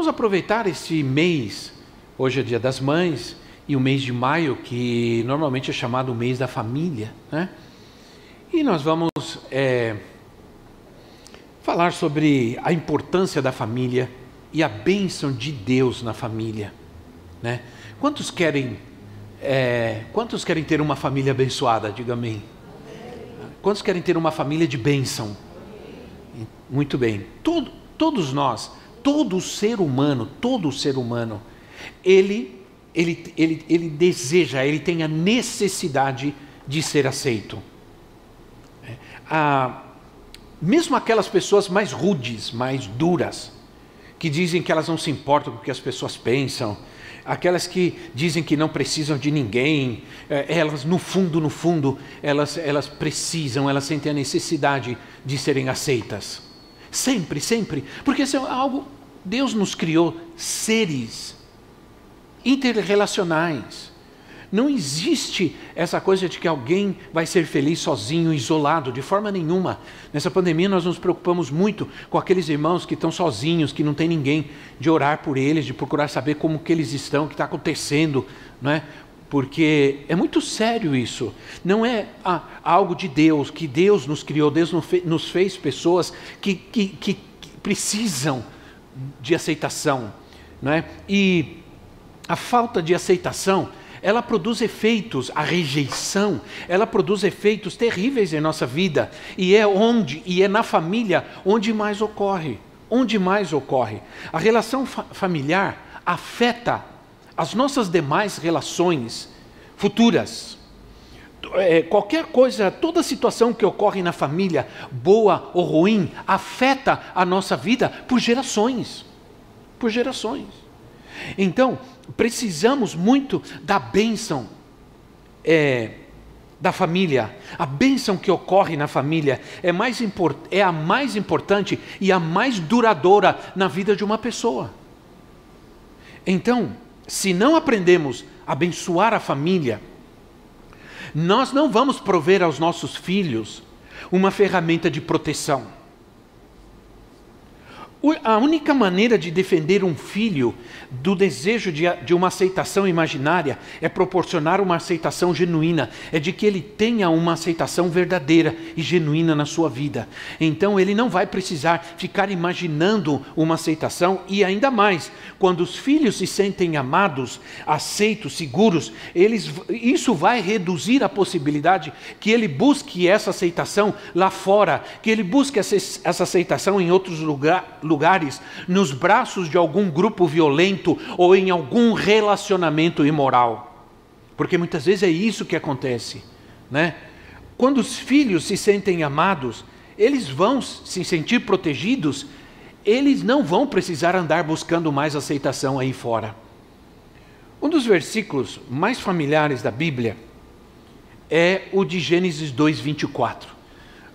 Vamos aproveitar esse mês, hoje é dia das mães, e o mês de maio, que normalmente é chamado o mês da família, né? E nós vamos é, falar sobre a importância da família e a bênção de Deus na família, né? Quantos querem, é, quantos querem ter uma família abençoada? Diga amém. Quantos querem ter uma família de bênção? Muito bem. Todo, todos nós todo ser humano, todo ser humano, ele, ele, ele, ele deseja, ele tem a necessidade de ser aceito. Ah, mesmo aquelas pessoas mais rudes, mais duras, que dizem que elas não se importam com o que as pessoas pensam, aquelas que dizem que não precisam de ninguém, é, elas no fundo, no fundo, elas, elas precisam, elas sentem a necessidade de serem aceitas. Sempre, sempre. Porque isso é algo. Deus nos criou seres interrelacionais. Não existe essa coisa de que alguém vai ser feliz sozinho, isolado, de forma nenhuma. Nessa pandemia nós nos preocupamos muito com aqueles irmãos que estão sozinhos, que não tem ninguém de orar por eles, de procurar saber como que eles estão, o que está acontecendo, não é? Porque é muito sério isso. Não é ah, algo de Deus, que Deus nos criou, Deus nos fez pessoas que, que, que precisam de aceitação. Não é? E a falta de aceitação, ela produz efeitos, a rejeição, ela produz efeitos terríveis em nossa vida. E é onde, e é na família onde mais ocorre. Onde mais ocorre. A relação fa familiar afeta as nossas demais relações futuras. É, qualquer coisa, toda situação que ocorre na família, boa ou ruim, afeta a nossa vida por gerações. Por gerações. Então, precisamos muito da bênção é, da família. A bênção que ocorre na família é, mais é a mais importante e a mais duradoura na vida de uma pessoa. Então, se não aprendemos a abençoar a família, nós não vamos prover aos nossos filhos uma ferramenta de proteção. A única maneira de defender um filho do desejo de, de, uma aceitação imaginária é proporcionar uma aceitação genuína, é de que ele tenha uma aceitação verdadeira e genuína na sua vida. Então ele não vai precisar ficar imaginando uma aceitação e ainda mais, quando os filhos se sentem amados, aceitos, seguros, eles, isso vai reduzir a possibilidade que ele busque essa aceitação lá fora, que ele busque essa, essa aceitação em outros lugares lugares, nos braços de algum grupo violento ou em algum relacionamento imoral. Porque muitas vezes é isso que acontece, né? Quando os filhos se sentem amados, eles vão se sentir protegidos, eles não vão precisar andar buscando mais aceitação aí fora. Um dos versículos mais familiares da Bíblia é o de Gênesis 2:24.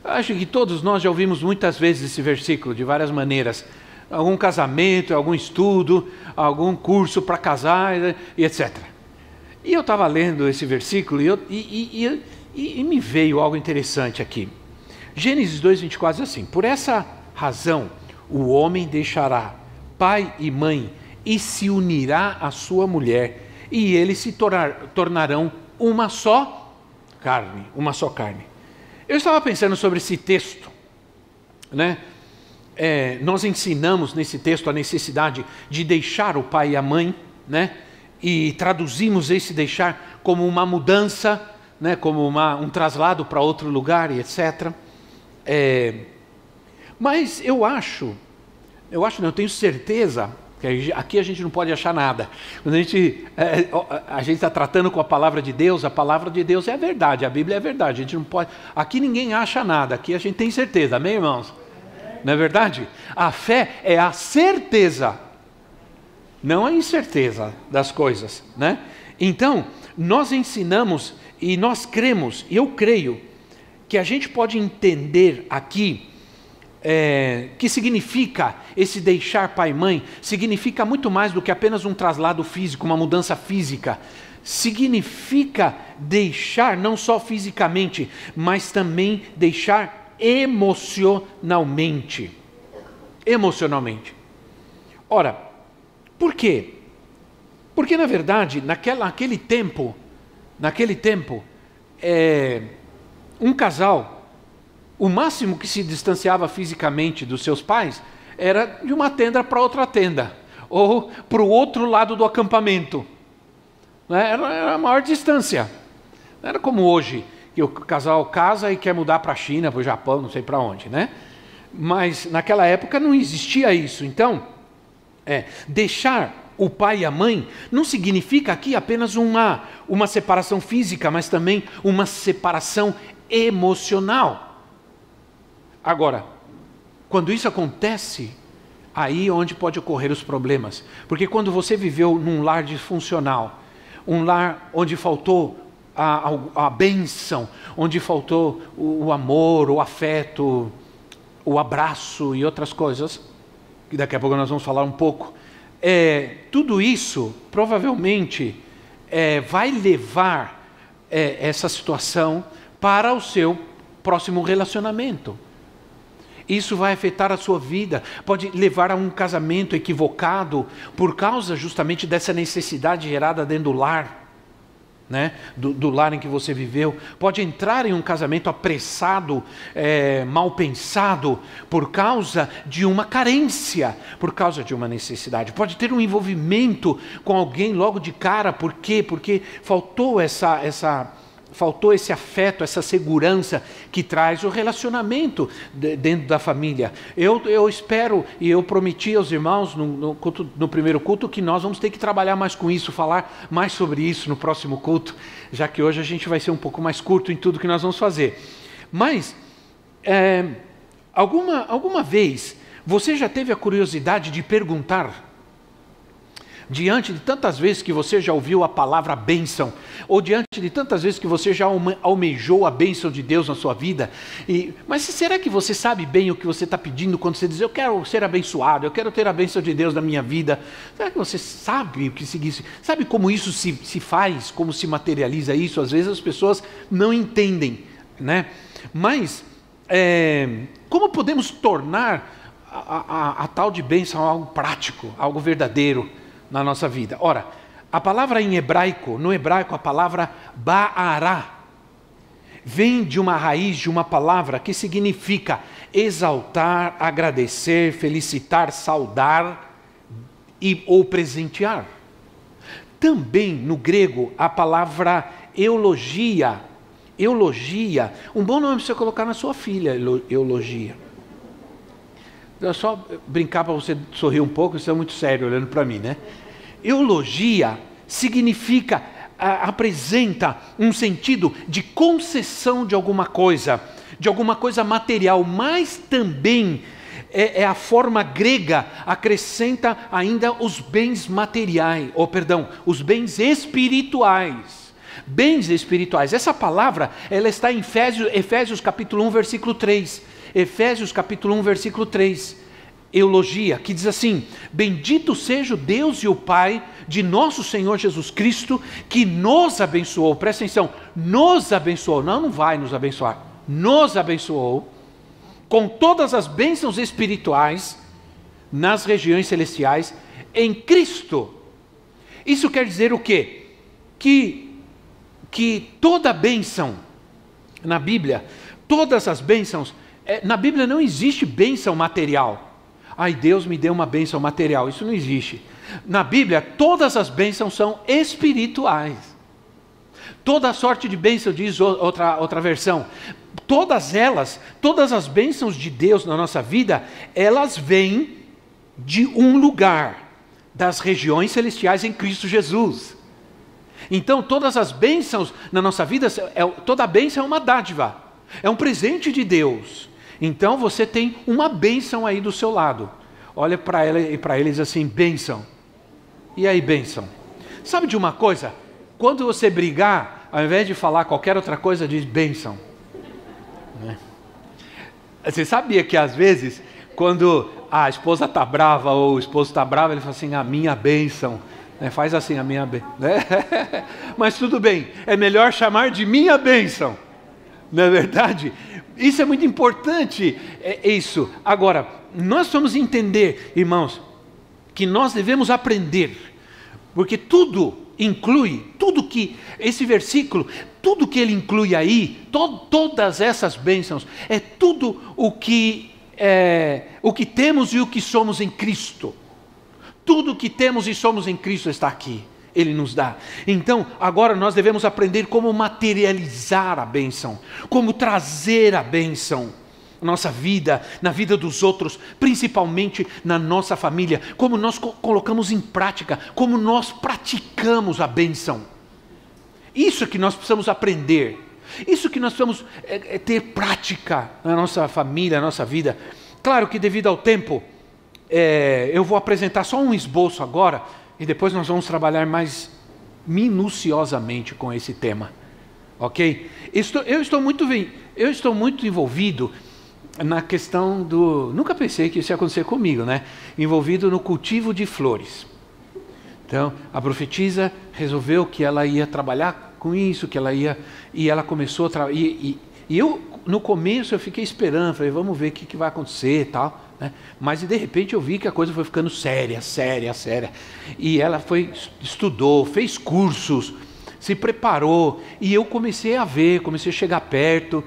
Acho que todos nós já ouvimos muitas vezes esse versículo de várias maneiras. Algum casamento, algum estudo, algum curso para casar e etc. E eu estava lendo esse versículo e, eu, e, e, e, me veio algo interessante aqui. Gênesis 2,24 diz assim: Por essa razão o homem deixará pai e mãe e se unirá à sua mulher, e eles se tornar, tornarão uma só carne, uma só carne. Eu estava pensando sobre esse texto, né? É, nós ensinamos nesse texto a necessidade de deixar o pai e a mãe, né? E traduzimos esse deixar como uma mudança, né? Como uma, um traslado para outro lugar e etc. É, mas eu acho, eu acho, não, eu tenho certeza aqui a gente não pode achar nada. Quando a gente é, a gente está tratando com a palavra de Deus, a palavra de Deus é a verdade, a Bíblia é a verdade. A gente não pode. Aqui ninguém acha nada. Aqui a gente tem certeza, amém, irmãos? Não é verdade? A fé é a certeza não a incerteza das coisas, né? Então, nós ensinamos e nós cremos, e eu creio, que a gente pode entender aqui é, que significa esse deixar pai e mãe, significa muito mais do que apenas um traslado físico, uma mudança física. Significa deixar não só fisicamente, mas também deixar emocionalmente. Emocionalmente. Ora, por quê? Porque na verdade, naquela, naquele tempo, naquele tempo, é, um casal o máximo que se distanciava fisicamente dos seus pais era de uma tenda para outra tenda, ou para o outro lado do acampamento. Né? Era a maior distância. Não era como hoje, que o casal casa e quer mudar para a China, para o Japão, não sei para onde, né? Mas naquela época não existia isso. Então, é, deixar o pai e a mãe não significa aqui apenas uma, uma separação física, mas também uma separação emocional. Agora, quando isso acontece, aí é onde pode ocorrer os problemas. Porque quando você viveu num lar disfuncional, um lar onde faltou a, a, a bênção, onde faltou o, o amor, o afeto, o abraço e outras coisas, que daqui a pouco nós vamos falar um pouco, é, tudo isso provavelmente é, vai levar é, essa situação para o seu próximo relacionamento. Isso vai afetar a sua vida, pode levar a um casamento equivocado por causa justamente dessa necessidade gerada dentro do lar. Né, do, do, lar em que você viveu, pode entrar em um casamento apressado, é, mal pensado, por causa de uma carência, por causa de uma necessidade. Pode ter um envolvimento com alguém logo de cara, por quê? Porque faltou essa, essa faltou esse afeto, essa segurança que traz o relacionamento de, dentro da família. Eu, eu espero e eu prometi aos irmãos no, no, culto, no, primeiro culto que nós vamos ter que trabalhar mais com isso, falar mais sobre isso no próximo culto, já que hoje a gente vai ser um pouco mais curto em tudo que nós vamos fazer. Mas, é, alguma, alguma vez você já teve a curiosidade de perguntar diante de tantas vezes que você já ouviu a palavra bênção, ou diante de tantas vezes que você já almejou a bênção de Deus na sua vida, e, mas será que você sabe bem o que você está pedindo quando você diz, eu quero ser abençoado, eu quero ter a bênção de Deus na minha vida? Será que você sabe o que significa? Sabe como isso se, se faz, como se materializa isso? Às vezes as pessoas não entendem, né? Mas, é, como podemos tornar a, a, a tal de bênção algo prático, algo verdadeiro? Na nossa vida. Ora, a palavra em hebraico, no hebraico a palavra ba'ará, vem de uma raiz de uma palavra que significa exaltar, agradecer, felicitar, saudar e ou presentear. Também no grego a palavra eulogia, eulogia, um bom nome para você colocar na sua filha, eulogia. Eu só brincar para você sorrir um pouco, isso é muito sério olhando para mim, né? Eulogia significa, apresenta um sentido de concessão de alguma coisa, de alguma coisa material, mas também é, é, a forma grega, acrescenta ainda os bens materiais, ou perdão, os bens espirituais. Bens espirituais. Essa palavra, ela está em Efésios, Efésios capítulo 1, versículo 3 Efésios capítulo 1, versículo 3. Eulogia, que diz assim: Bendito seja o Deus e o Pai de nosso Senhor Jesus Cristo, que nos abençoou. Presta atenção, nos abençoou, não, não vai nos abençoar, nos abençoou com todas as bênçãos espirituais nas regiões celestiais em Cristo. Isso quer dizer o quê? Que, que toda bênção na Bíblia, todas as bênçãos é, na Bíblia não existe bênção material. Ai, Deus me deu uma bênção material. Isso não existe. Na Bíblia, todas as bênçãos são espirituais. Toda sorte de bênção, diz outra, outra versão. Todas elas, todas as bênçãos de Deus na nossa vida, elas vêm de um lugar, das regiões celestiais em Cristo Jesus. Então, todas as bênçãos na nossa vida, é, toda bênção é uma dádiva, é um presente de Deus. Então você tem uma bênção aí do seu lado. Olha para ela e para eles assim, bênção. E aí, bênção? Sabe de uma coisa? Quando você brigar, ao invés de falar qualquer outra coisa, diz bênção. Né? Você sabia que às vezes, quando a esposa está brava ou o esposo está bravo, ele fala assim: a minha bênção. Né? Faz assim, a minha bênção. Né? Mas tudo bem, é melhor chamar de minha bênção. Não é verdade? Isso é muito importante, é isso. Agora, nós vamos entender, irmãos, que nós devemos aprender, porque tudo inclui, tudo que, esse versículo, tudo que ele inclui aí, to, todas essas bênçãos, é tudo o que, é, o que temos e o que somos em Cristo. Tudo que temos e somos em Cristo está aqui. Ele nos dá. Então, agora nós devemos aprender como materializar a bênção, como trazer a bênção na nossa vida, na vida dos outros, principalmente na nossa família, como nós co colocamos em prática, como nós praticamos a bênção. Isso que nós precisamos aprender, isso que nós precisamos é, é ter prática na nossa família, na nossa vida. Claro que devido ao tempo, é, eu vou apresentar só um esboço agora e depois nós vamos trabalhar mais minuciosamente com esse tema, ok? Estou, eu estou muito eu estou muito envolvido na questão do. Nunca pensei que isso ia acontecer comigo, né? Envolvido no cultivo de flores. Então, a profetisa resolveu que ela ia trabalhar com isso, que ela ia. E ela começou a trabalhar. E, e, e, eu, no começo, eu fiquei esperando, falei, vamos ver o que, que vai acontecer e tal. Né? Mas de repente eu vi que a coisa foi ficando séria, séria, séria. E ela foi, estudou, fez cursos, se preparou. E eu comecei a ver, comecei a chegar perto.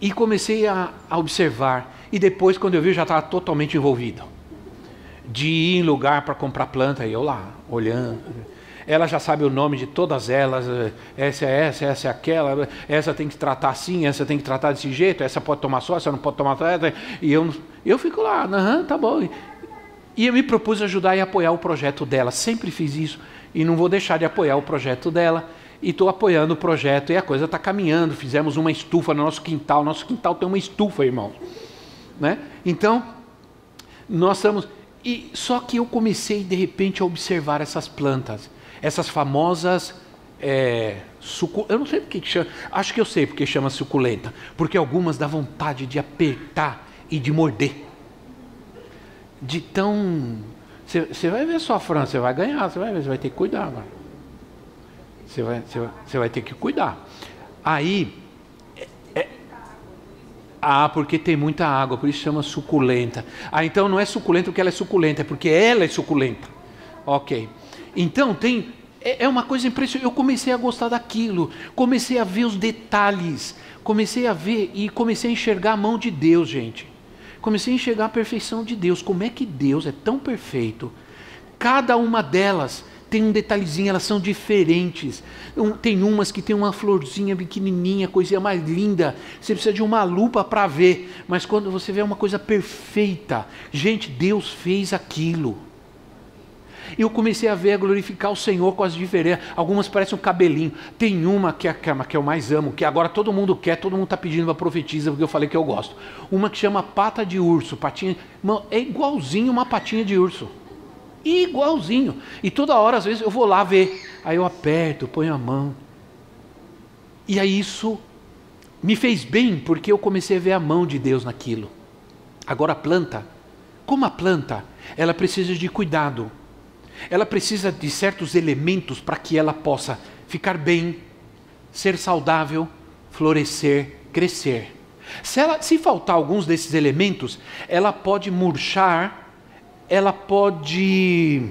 E comecei a, a observar. E depois, quando eu vi, eu já estava totalmente envolvido. De ir em lugar para comprar planta, e eu lá, olhando. Ela já sabe o nome de todas elas. Essa é essa, essa é aquela. Essa tem que tratar assim, essa tem que tratar desse jeito. Essa pode tomar só, essa não pode tomar. E eu, eu fico lá, aham, tá bom. E eu me propus ajudar e apoiar o projeto dela. Sempre fiz isso. E não vou deixar de apoiar o projeto dela e estou apoiando o projeto e a coisa está caminhando. Fizemos uma estufa no nosso quintal. Nosso quintal tem uma estufa, irmãos. Né? Então, nós estamos. E só que eu comecei de repente a observar essas plantas, essas famosas é. Eu não sei porque que chama. Acho que eu sei porque chama suculenta. Porque algumas dá vontade de apertar e de morder. De tão. Você vai ver só, Fran, você vai ganhar, você vai ver, você vai ter que cuidar agora. Você vai, você vai, você vai ter que cuidar. Aí. É, é, ah, porque tem muita água, por isso chama suculenta. Ah, então não é suculenta porque ela é suculenta, é porque ela é suculenta. Ok. Então tem. É, é uma coisa impressionante. Eu comecei a gostar daquilo, comecei a ver os detalhes, comecei a ver e comecei a enxergar a mão de Deus, gente. Comecei a enxergar a perfeição de Deus. Como é que Deus é tão perfeito? Cada uma delas tem um detalhezinho, elas são diferentes. Tem umas que tem uma florzinha pequenininha, coisinha mais linda. Você precisa de uma lupa para ver. Mas quando você vê uma coisa perfeita, gente, Deus fez aquilo. E eu comecei a ver, a glorificar o Senhor com as diferenças. Algumas parecem um cabelinho. Tem uma que é, que eu mais amo, que agora todo mundo quer, todo mundo está pedindo para profetiza, porque eu falei que eu gosto. Uma que chama pata de urso, patinha. É igualzinho uma patinha de urso. Igualzinho. E toda hora, às vezes, eu vou lá ver. Aí eu aperto, ponho a mão. E aí isso me fez bem, porque eu comecei a ver a mão de Deus naquilo. Agora a planta, como a planta, ela precisa de cuidado. Ela precisa de certos elementos para que ela possa ficar bem, ser saudável, florescer, crescer. Se, ela, se faltar alguns desses elementos, ela pode murchar ela pode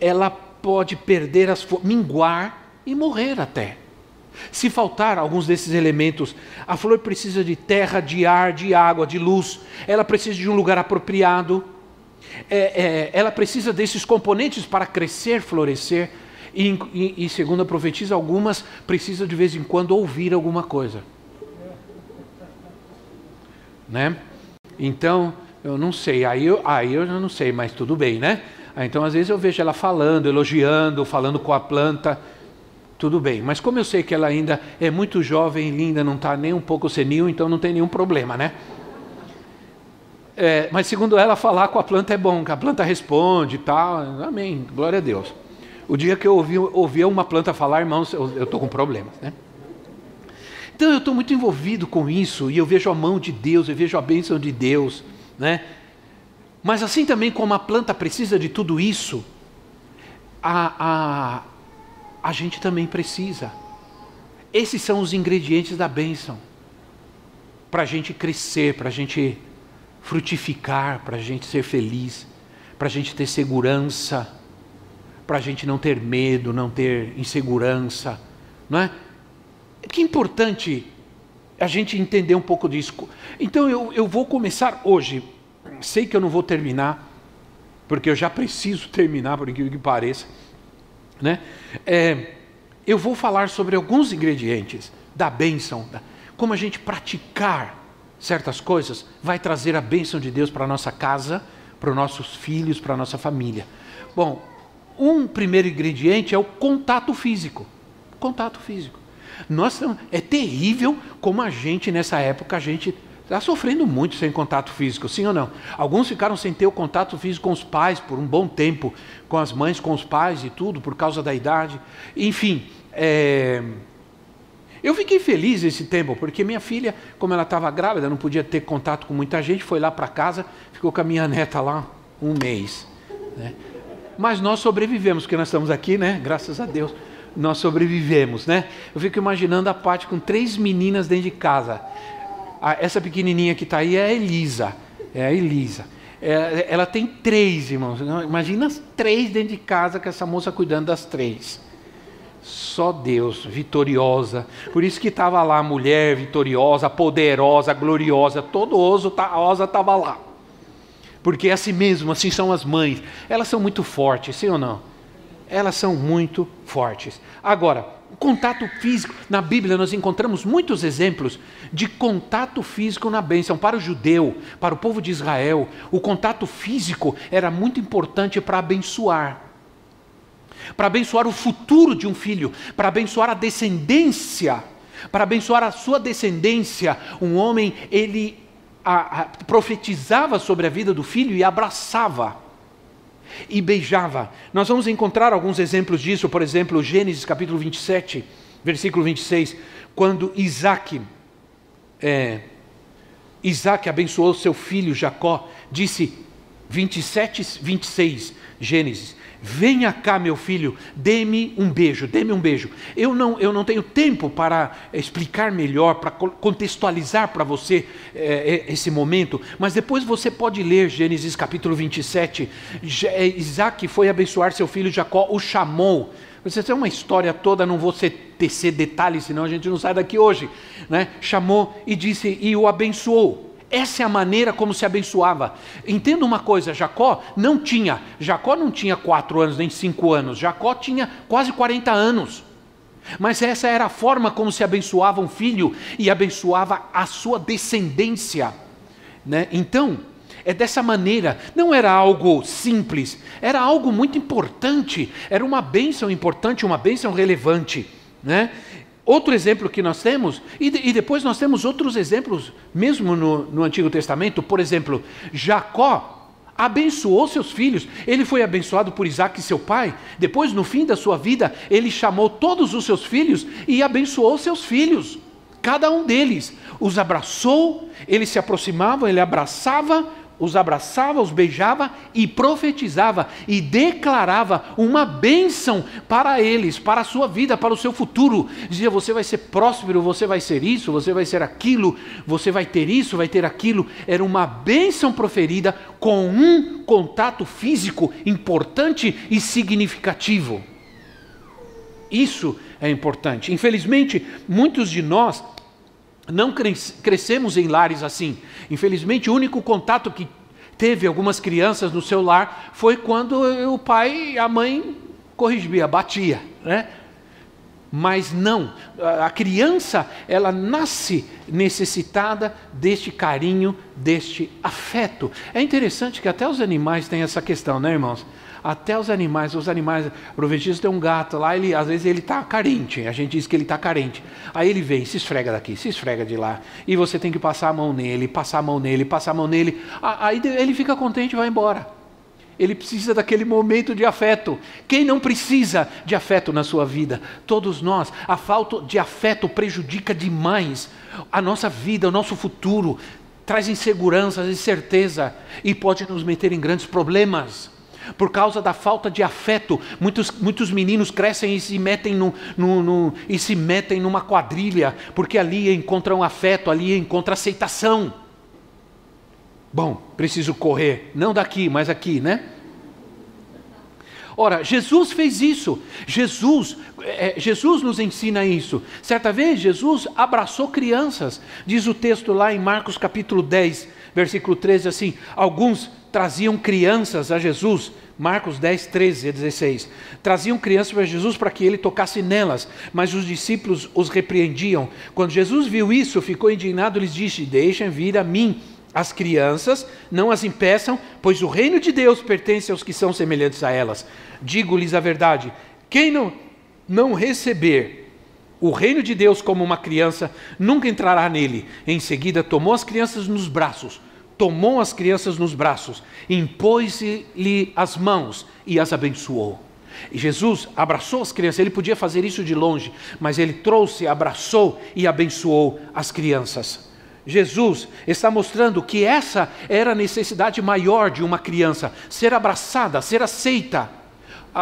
ela pode perder as minguar e morrer até. Se faltar alguns desses elementos, a flor precisa de terra, de ar, de água, de luz. Ela precisa de um lugar apropriado. É, é, ela precisa desses componentes para crescer, florescer. E, e, e segundo a profetisa, algumas precisam de vez em quando ouvir alguma coisa. Né? Então, eu não sei, aí eu, aí eu não sei, mas tudo bem, né? Então, às vezes, eu vejo ela falando, elogiando, falando com a planta, tudo bem. Mas como eu sei que ela ainda é muito jovem, linda, não está nem um pouco senil, então não tem nenhum problema, né? É, mas segundo ela, falar com a planta é bom, que a planta responde e tal. Amém, glória a Deus. O dia que eu ouvi, ouvia uma planta falar, irmãos, eu estou com problemas, né? Então eu estou muito envolvido com isso e eu vejo a mão de Deus, eu vejo a bênção de Deus, né? Mas assim também como a planta precisa de tudo isso, a, a, a gente também precisa. Esses são os ingredientes da bênção. Para a gente crescer, para a gente frutificar, para a gente ser feliz, para a gente ter segurança, para a gente não ter medo, não ter insegurança, não é? Que importante a gente entender um pouco disso. Então eu, eu vou começar hoje. Sei que eu não vou terminar, porque eu já preciso terminar, por incrível que pareça. Né? É, eu vou falar sobre alguns ingredientes da bênção, como a gente praticar certas coisas vai trazer a bênção de Deus para a nossa casa, para os nossos filhos, para a nossa família. Bom, um primeiro ingrediente é o contato físico. Contato físico. Nossa, é terrível como a gente, nessa época, a gente está sofrendo muito sem contato físico, sim ou não? Alguns ficaram sem ter o contato físico com os pais por um bom tempo, com as mães, com os pais e tudo, por causa da idade. Enfim, é... eu fiquei feliz esse tempo, porque minha filha, como ela estava grávida, não podia ter contato com muita gente, foi lá para casa, ficou com a minha neta lá um mês. Né? Mas nós sobrevivemos, porque nós estamos aqui, né? Graças a Deus nós sobrevivemos, né? Eu fico imaginando a parte com três meninas dentro de casa essa pequenininha que está aí é a Elisa. É a Elisa. É, ela tem três irmãos. Imagina as três dentro de casa com essa moça cuidando das três. Só Deus, vitoriosa. Por isso que estava lá a mulher vitoriosa, poderosa, gloriosa, todo oso, a osa estava lá. Porque é assim mesmo, assim são as mães. Elas são muito fortes, sim ou não? Elas são muito fortes. Agora, contato físico. Na Bíblia nós encontramos muitos exemplos de contato físico na bênção. Para o judeu, para o povo de Israel, o contato físico era muito importante para abençoar. Para abençoar o futuro de um filho, para abençoar a descendência, para abençoar a sua descendência. Um homem, ele a, a, profetizava sobre a vida do filho e abraçava e beijava. Nós vamos encontrar alguns exemplos disso, por exemplo, Gênesis capítulo 27, versículo 26, quando Isaac, é, Isaac abençoou seu filho Jacó, disse 27, 26, Gênesis, Venha cá, meu filho, dê-me um beijo, dê-me um beijo. Eu não, eu não tenho tempo para explicar melhor, para contextualizar para você é, esse momento, mas depois você pode ler Gênesis capítulo 27. É, Isaac foi abençoar seu filho Jacó, o chamou. Você tem uma história toda, não vou tecer detalhes, senão a gente não sai daqui hoje. Né? Chamou e disse, e o abençoou. Essa é a maneira como se abençoava. Entenda uma coisa: Jacó não tinha, Jacó não tinha quatro anos nem cinco anos, Jacó tinha quase 40 anos. Mas essa era a forma como se abençoava um filho e abençoava a sua descendência. Né? Então, é dessa maneira, não era algo simples, era algo muito importante, era uma bênção importante, uma bênção relevante. Né? Outro exemplo que nós temos, e, e depois nós temos outros exemplos, mesmo no, no Antigo Testamento, por exemplo, Jacó abençoou seus filhos. Ele foi abençoado por Isaac, seu pai. Depois, no fim da sua vida, ele chamou todos os seus filhos e abençoou seus filhos. Cada um deles os abraçou, ele se aproximava, ele abraçava os abraçava, os beijava e profetizava e declarava uma bênção para eles, para a sua vida, para o seu futuro. Dizia: Você vai ser próspero, você vai ser isso, você vai ser aquilo, você vai ter isso, vai ter aquilo. Era uma bênção proferida com um contato físico importante e significativo. Isso é importante. Infelizmente, muitos de nós não crescemos em lares assim. Infelizmente, o único contato que teve algumas crianças no seu lar foi quando o pai a mãe corrigia, batia, né? Mas não, a criança, ela nasce necessitada deste carinho, deste afeto. É interessante que até os animais têm essa questão, né, irmãos? Até os animais, os animais, o tem um gato lá, ele, às vezes ele está carente, a gente diz que ele está carente. Aí ele vem, se esfrega daqui, se esfrega de lá, e você tem que passar a mão nele, passar a mão nele, passar a mão nele, aí ele fica contente e vai embora. Ele precisa daquele momento de afeto. Quem não precisa de afeto na sua vida? Todos nós. A falta de afeto prejudica demais a nossa vida, o nosso futuro, traz inseguranças, incerteza e pode nos meter em grandes problemas. Por causa da falta de afeto, muitos, muitos meninos crescem e se metem no, no, no, e se metem numa quadrilha, porque ali encontram afeto, ali encontram aceitação. Bom, preciso correr, não daqui, mas aqui, né? Ora, Jesus fez isso. Jesus, é, Jesus nos ensina isso. Certa vez, Jesus abraçou crianças. Diz o texto lá em Marcos capítulo 10, versículo 13 assim: Alguns traziam crianças a Jesus. Marcos 10, 13 a 16. Traziam crianças para Jesus para que ele tocasse nelas, mas os discípulos os repreendiam. Quando Jesus viu isso, ficou indignado e lhes disse: Deixem vir a mim as crianças, não as impeçam, pois o reino de Deus pertence aos que são semelhantes a elas. Digo-lhes a verdade: quem não, não receber o reino de Deus como uma criança, nunca entrará nele. Em seguida, tomou as crianças nos braços, tomou as crianças nos braços, impôs-lhe as mãos e as abençoou. E Jesus abraçou as crianças, ele podia fazer isso de longe, mas ele trouxe, abraçou e abençoou as crianças. Jesus está mostrando que essa era a necessidade maior de uma criança, ser abraçada, ser aceita.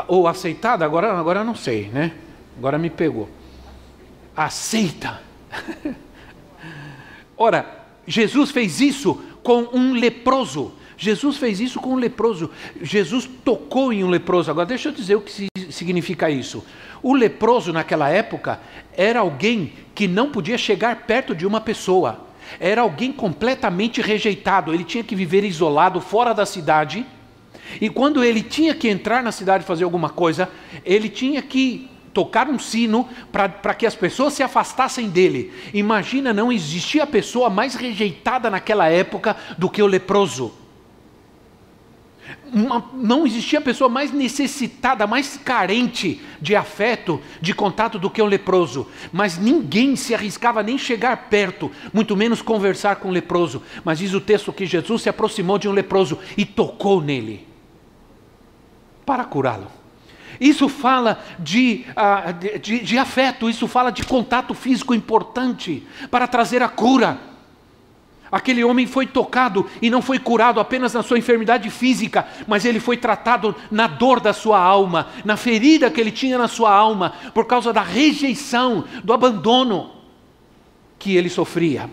Ou aceitada, agora, agora não sei, né? Agora me pegou. Aceita. Ora, Jesus fez isso com um leproso. Jesus fez isso com um leproso. Jesus tocou em um leproso. Agora, deixa eu dizer o que significa isso. O leproso, naquela época, era alguém que não podia chegar perto de uma pessoa era alguém completamente rejeitado, ele tinha que viver isolado, fora da cidade. E quando ele tinha que entrar na cidade fazer alguma coisa, ele tinha que tocar um sino para que as pessoas se afastassem dele. Imagina, não existia pessoa mais rejeitada naquela época do que o leproso uma, não existia pessoa mais necessitada, mais carente de afeto, de contato do que o leproso. Mas ninguém se arriscava nem chegar perto, muito menos conversar com o leproso. Mas diz o texto que Jesus se aproximou de um leproso e tocou nele para curá-lo. Isso fala de, uh, de, de afeto, isso fala de contato físico importante para trazer a cura Aquele homem foi tocado e não foi curado apenas na sua enfermidade física, mas ele foi tratado na dor da sua alma, na ferida que ele tinha na sua alma, por causa da rejeição, do abandono que ele sofria.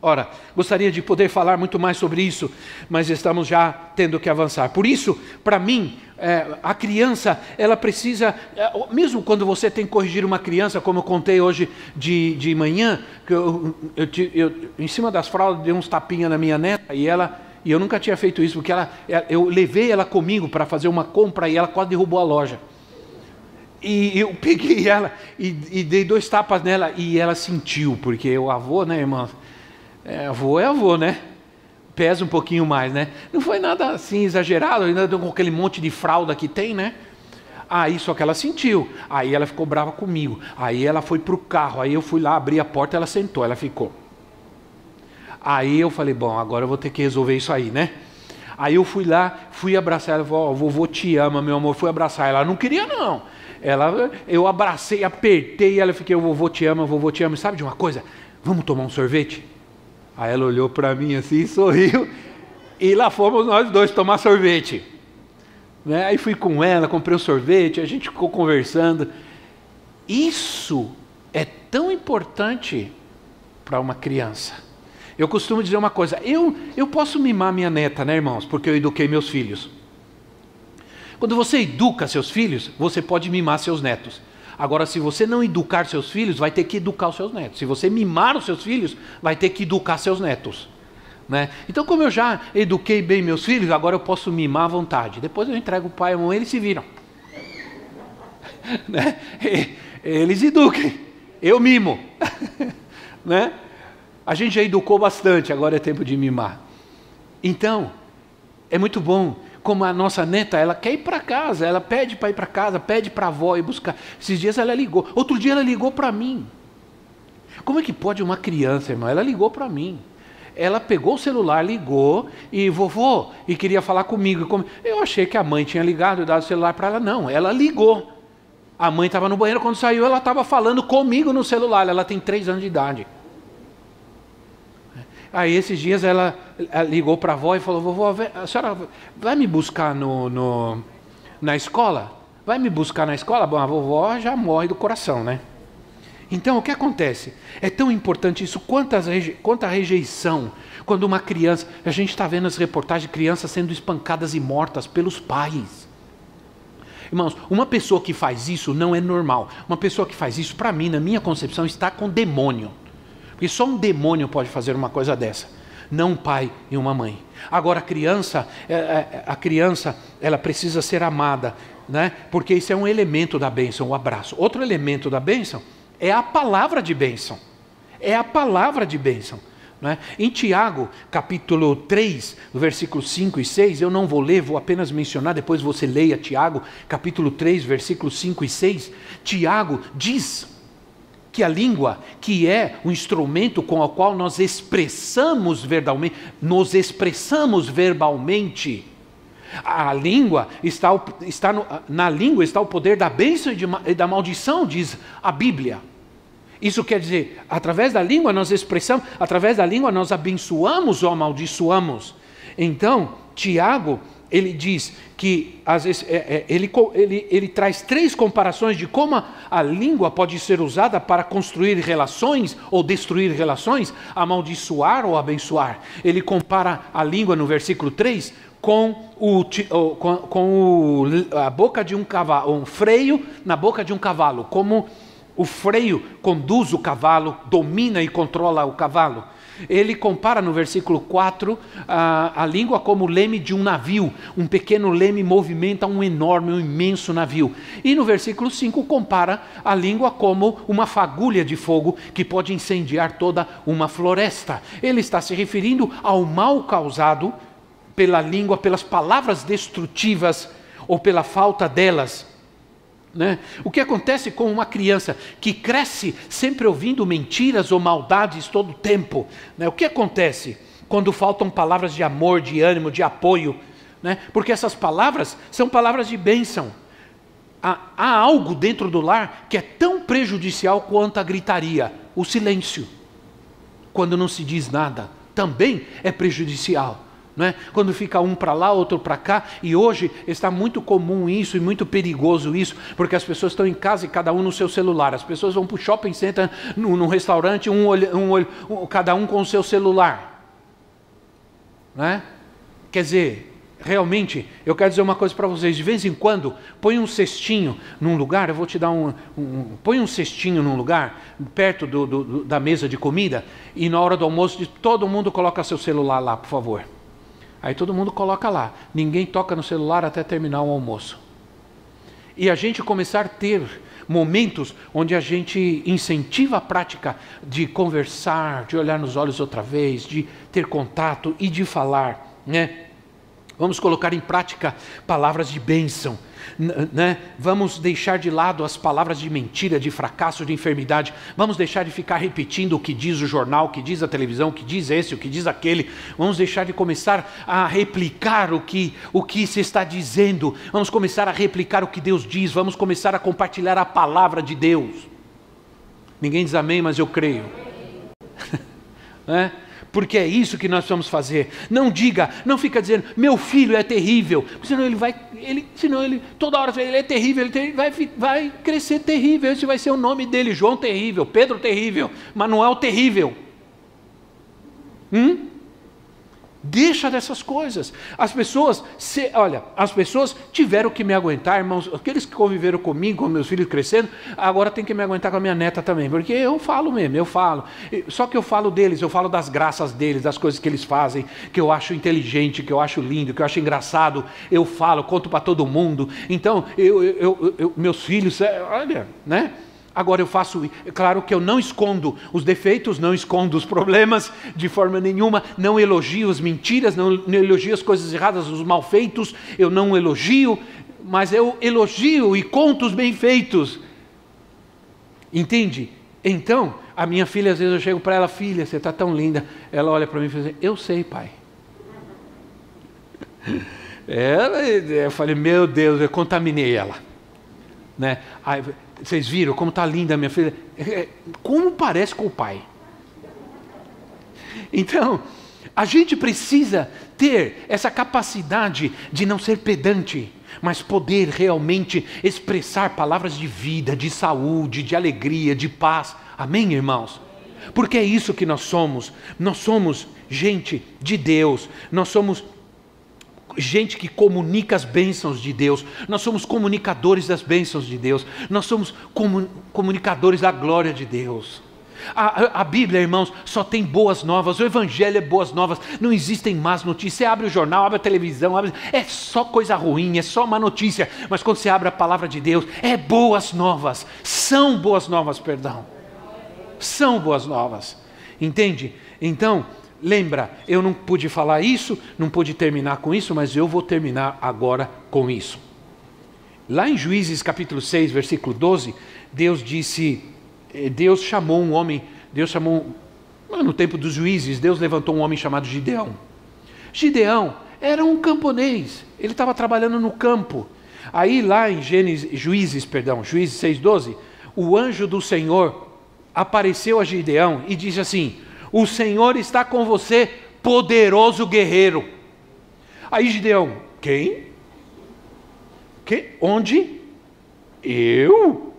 Ora, gostaria de poder falar muito mais sobre isso, mas estamos já tendo que avançar. Por isso, para mim, é, a criança, ela precisa, é, mesmo quando você tem que corrigir uma criança, como eu contei hoje de, de manhã, que eu, eu, eu, em cima das fraldas dei uns tapinhas na minha neta e ela. E eu nunca tinha feito isso, porque ela, eu levei ela comigo para fazer uma compra e ela quase derrubou a loja. E eu peguei ela e, e, dei dois tapas nela e ela sentiu, porque o avô, né, irmã? É, avô é avô, né? Pesa um pouquinho mais, né? Não foi nada assim exagerado, ainda com aquele monte de fralda que tem, né? Aí só que ela sentiu. Aí ela ficou brava comigo. Aí ela foi pro carro. Aí eu fui lá, abri a porta, ela sentou, ela ficou. Aí eu falei, bom, agora eu vou ter que resolver isso aí, né? Aí eu fui lá, fui abraçar ela, falei, oh, vovô te ama, meu amor, fui abraçar ela. Não queria não. Ela, eu abracei, apertei ela, fiquei, o vovô te ama, vovô te ama. sabe de uma coisa? Vamos tomar um sorvete? Aí ela olhou para mim assim, sorriu, e lá fomos nós dois tomar sorvete. Né? Aí fui com ela, comprei um sorvete, a gente ficou conversando. Isso é tão importante para uma criança. Eu costumo dizer uma coisa: eu, eu posso mimar minha neta, né, irmãos? Porque eu eduquei meus filhos. Quando você educa seus filhos, você pode mimar seus netos. Agora, se você não educar seus filhos, vai ter que educar os seus netos. Se você mimar os seus filhos, vai ter que educar seus netos. Né? Então, como eu já eduquei bem meus filhos, agora eu posso mimar à vontade. Depois eu entrego o pai e a mãe, eles se viram. né? Eles eduquem, eu mimo. né? A gente já educou bastante, agora é tempo de mimar. Então, é muito bom como a nossa neta, ela quer ir para casa, ela pede para ir para casa, pede para a avó ir buscar. Esses dias ela ligou, outro dia ela ligou para mim. Como é que pode uma criança, irmão? Ela ligou para mim. Ela pegou o celular, ligou e vovô e queria falar comigo. Eu achei que a mãe tinha ligado e dado o celular para ela. Não, ela ligou. A mãe estava no banheiro, quando saiu, ela estava falando comigo no celular. Ela tem três anos de idade. Aí esses dias ela, ligou para a avó e falou: Vovó, a senhora vai me buscar no, no, na escola? Vai me buscar na escola? Bom, a vovó já morre do coração, né? Então, o que acontece? É tão importante isso quanto, as, quanto a rejeição. Quando uma criança. A gente está vendo as reportagens de crianças sendo espancadas e mortas pelos pais. Irmãos, uma pessoa que faz isso não é normal. Uma pessoa que faz isso, para mim, na minha concepção, está com demônio. Porque só um demônio pode fazer uma coisa dessa, não um pai e uma mãe. Agora a criança, é, é, a criança, ela precisa ser amada, né? Porque isso é um elemento da bênção, o abraço. Outro elemento da bênção é a palavra de bênção. É a palavra de bênção. É? Em Tiago, capítulo 3, versículos 5 e 6, eu não vou ler, vou apenas mencionar, depois você leia Tiago, capítulo 3, versículos 5 e 6. Tiago diz que a língua, que é o instrumento com o qual nós expressamos verbalmente, nos expressamos verbalmente. A língua está, está no, na língua está o poder da bênção e, e da maldição, diz a Bíblia. Isso quer dizer, através da língua nós expressamos, através da língua nós abençoamos ou amaldiçoamos. Então, Tiago ele diz que às vezes, é, é, ele, ele, ele traz três comparações de como a, a, língua pode ser usada para construir relações ou destruir relações, amaldiçoar ou abençoar. Ele compara a língua no versículo 3 com, o, com, com o, a boca de um cavalo, um freio na boca de um cavalo, como o freio conduz o cavalo, domina e controla o cavalo. Ele compara no versículo 4 a, a língua como o leme de um navio. Um pequeno leme movimenta um enorme, um imenso navio. E no versículo 5 compara a língua como uma fagulha de fogo que pode incendiar toda uma floresta. Ele está se referindo ao mal causado pela língua, pelas palavras destrutivas ou pela falta delas né? O que acontece com uma criança que cresce sempre ouvindo mentiras ou maldades todo o tempo? Né? O que acontece quando faltam palavras de amor, de ânimo, de apoio? Né? Porque essas palavras são palavras de bênção. Há, há algo dentro do lar que é tão prejudicial quanto a gritaria: o silêncio. Quando não se diz nada, também é prejudicial. É? Quando fica um para lá, outro para cá, e hoje está muito comum isso e muito perigoso isso, porque as pessoas estão em casa e cada um no seu celular. As pessoas vão para o shopping center, num, num restaurante, um, um, um, cada um com o seu celular. É? Quer dizer, realmente, eu quero dizer uma coisa para vocês: de vez em quando, põe um cestinho num lugar, eu vou te dar um. um põe um cestinho num lugar, perto do, do, da mesa de comida, e na hora do almoço, todo mundo coloca seu celular lá, por favor. Aí todo mundo coloca lá. Ninguém toca no celular até terminar o almoço. E a gente começar a ter momentos onde a gente incentiva a prática de conversar, de olhar nos olhos outra vez, de ter contato e de falar, né? Vamos colocar em prática palavras de bênção né? Vamos deixar de lado as palavras de mentira, de fracasso, de enfermidade. Vamos deixar de ficar repetindo o que diz o jornal, o que diz a televisão, o que diz esse, o que diz aquele. Vamos deixar de começar a replicar o que, o que se está dizendo. Vamos começar a replicar o que Deus diz. Vamos começar a compartilhar a palavra de Deus. Ninguém diz amém, mas eu creio. é? Porque é isso que nós vamos fazer. Não diga, não fica dizendo, meu filho é terrível, senão ele vai, ele, senão ele, toda hora ele é terrível, ele vai, vai crescer terrível, esse vai ser o nome dele, João terrível, Pedro terrível, Manuel terrível. Hum? Deixa dessas coisas. As pessoas, se, olha, as pessoas tiveram que me aguentar, irmãos, aqueles que conviveram comigo, com meus filhos crescendo, agora tem que me aguentar com a minha neta também, porque eu falo mesmo, eu falo. Só que eu falo deles, eu falo das graças deles, das coisas que eles fazem, que eu acho inteligente, que eu acho lindo, que eu acho engraçado. Eu falo, conto para todo mundo. Então, eu, eu, eu, meus filhos, é, olha, né? Agora eu faço, claro que eu não escondo os defeitos, não escondo os problemas de forma nenhuma, não elogio as mentiras, não, não elogio as coisas erradas, os mal feitos, eu não elogio, mas eu elogio e conto os bem feitos. Entende? Então, a minha filha, às vezes eu chego para ela, filha, você está tão linda. Ela olha para mim e fala assim, eu sei, pai. Ela, eu falei, meu Deus, eu contaminei ela. Né? Aí, vocês viram como está linda a minha filha? É, é, como parece com o pai. Então, a gente precisa ter essa capacidade de não ser pedante, mas poder realmente expressar palavras de vida, de saúde, de alegria, de paz. Amém, irmãos? Porque é isso que nós somos. Nós somos gente de Deus. Nós somos gente que comunica as bênçãos de Deus, nós somos comunicadores das bênçãos de Deus, nós somos comunicadores da glória de Deus. A, a, a, Bíblia, irmãos, só tem boas novas, o Evangelho é boas novas, não existem más notícias. Você abre o jornal, abre a televisão, abre... é só coisa ruim, é só má notícia. Mas quando você abre a palavra de Deus, é boas novas, são boas novas, perdão. São boas novas, entende? Então, lembra, eu não pude falar isso, não pude terminar com isso, mas eu vou terminar agora com isso. Lá em Juízes capítulo 6, versículo 12, Deus disse, eh, Deus chamou um homem, Deus chamou, no tempo dos juízes, Deus levantou um homem chamado Gideão. Gideão era um camponês, ele estava trabalhando no campo. Aí lá em Gênesis, Juízes, perdão, Juízes 6,12, o anjo do Senhor apareceu a Gideão e disse assim: o Senhor está com você, poderoso guerreiro. Aí Gideão, quem? Que? Onde? Eu?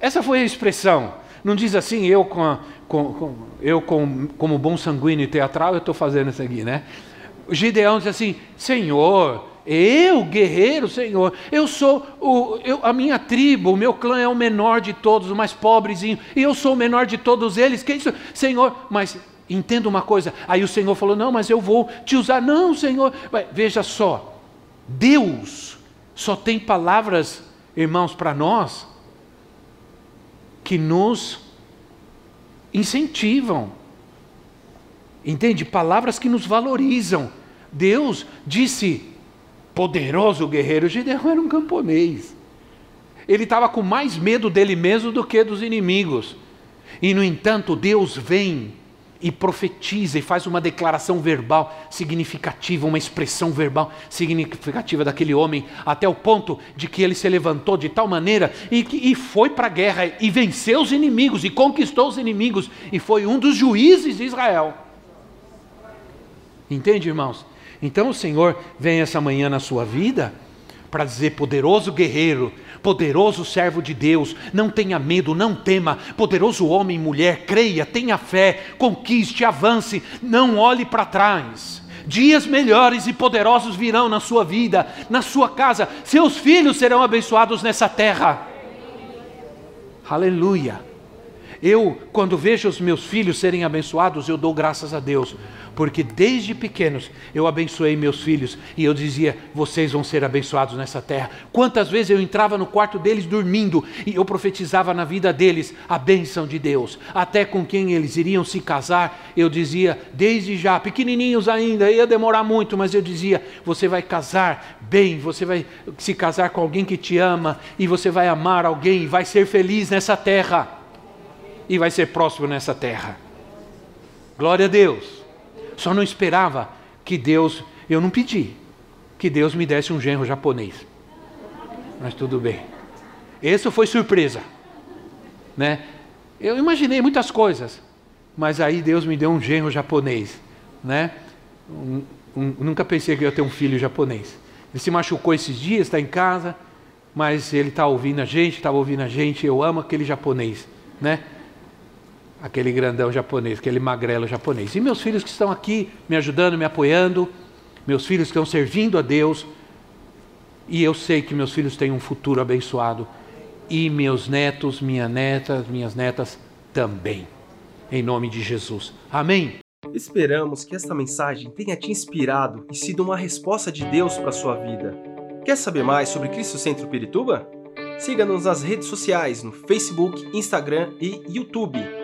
Essa foi a expressão. Não diz assim, eu com, a, com, com eu com, como bom sanguíneo teatral, eu estou fazendo isso aqui, né? Gideão diz assim, Senhor, eu, guerreiro, Senhor, eu sou o, eu, a minha tribo, o meu clã é o menor de todos, o mais pobrezinho, e eu sou o menor de todos eles. Que isso, Senhor? Mas entenda uma coisa. Aí o Senhor falou: Não, mas eu vou te usar. Não, Senhor. Veja só, Deus só tem palavras, irmãos, para nós que nos incentivam. Entende? Palavras que nos valorizam. Deus disse poderoso guerreiro. Gideão era um camponês. Ele estava com mais medo dele mesmo do que dos inimigos. E, no entanto, Deus vem e profetiza e faz uma declaração verbal significativa, uma expressão verbal significativa daquele homem, até o ponto de que ele se levantou de tal maneira e, e foi para a guerra e venceu os inimigos e conquistou os inimigos e foi um dos juízes de Israel. Entende, irmãos? Então o Senhor vem essa manhã na sua vida para dizer: poderoso guerreiro, poderoso servo de Deus, não tenha medo, não tema, poderoso homem e mulher, creia, tenha fé, conquiste, avance, não olhe para trás. Dias melhores e poderosos virão na sua vida, na sua casa, seus filhos serão abençoados nessa terra. Aleluia. Eu, quando vejo os meus filhos serem abençoados, eu dou graças a Deus, porque desde pequenos eu abençoei meus filhos e eu dizia: vocês vão ser abençoados nessa terra. Quantas vezes eu entrava no quarto deles dormindo e eu profetizava na vida deles a bênção de Deus, até com quem eles iriam se casar, eu dizia, desde já, pequenininhos ainda, ia demorar muito, mas eu dizia: você vai casar bem, você vai se casar com alguém que te ama e você vai amar alguém e vai ser feliz nessa terra e vai ser próspero nessa terra. Glória a Deus. Só não esperava que Deus, eu não pedi, que Deus me desse um genro japonês. Mas tudo bem. Isso foi surpresa. Né? Eu imaginei muitas coisas, mas aí Deus me deu um genro japonês. Né? Um, um, nunca pensei que eu ia ter um filho japonês. Ele se machucou esses dias, está em casa, mas ele está ouvindo a gente, estava ouvindo a gente. Eu amo aquele japonês. Né? Aquele grandão japonês, aquele magrelo japonês. E meus filhos que estão aqui me ajudando, me apoiando, meus filhos que estão servindo a Deus, e eu sei que meus filhos têm um futuro abençoado, e meus netos, minha neta, minhas netas também. Em nome de Jesus. Amém. Esperamos que esta mensagem tenha te inspirado e sido uma resposta de Deus para a sua vida. Quer saber mais sobre Cristo Centro Pirituba? Siga-nos nas redes sociais no Facebook, Instagram e YouTube.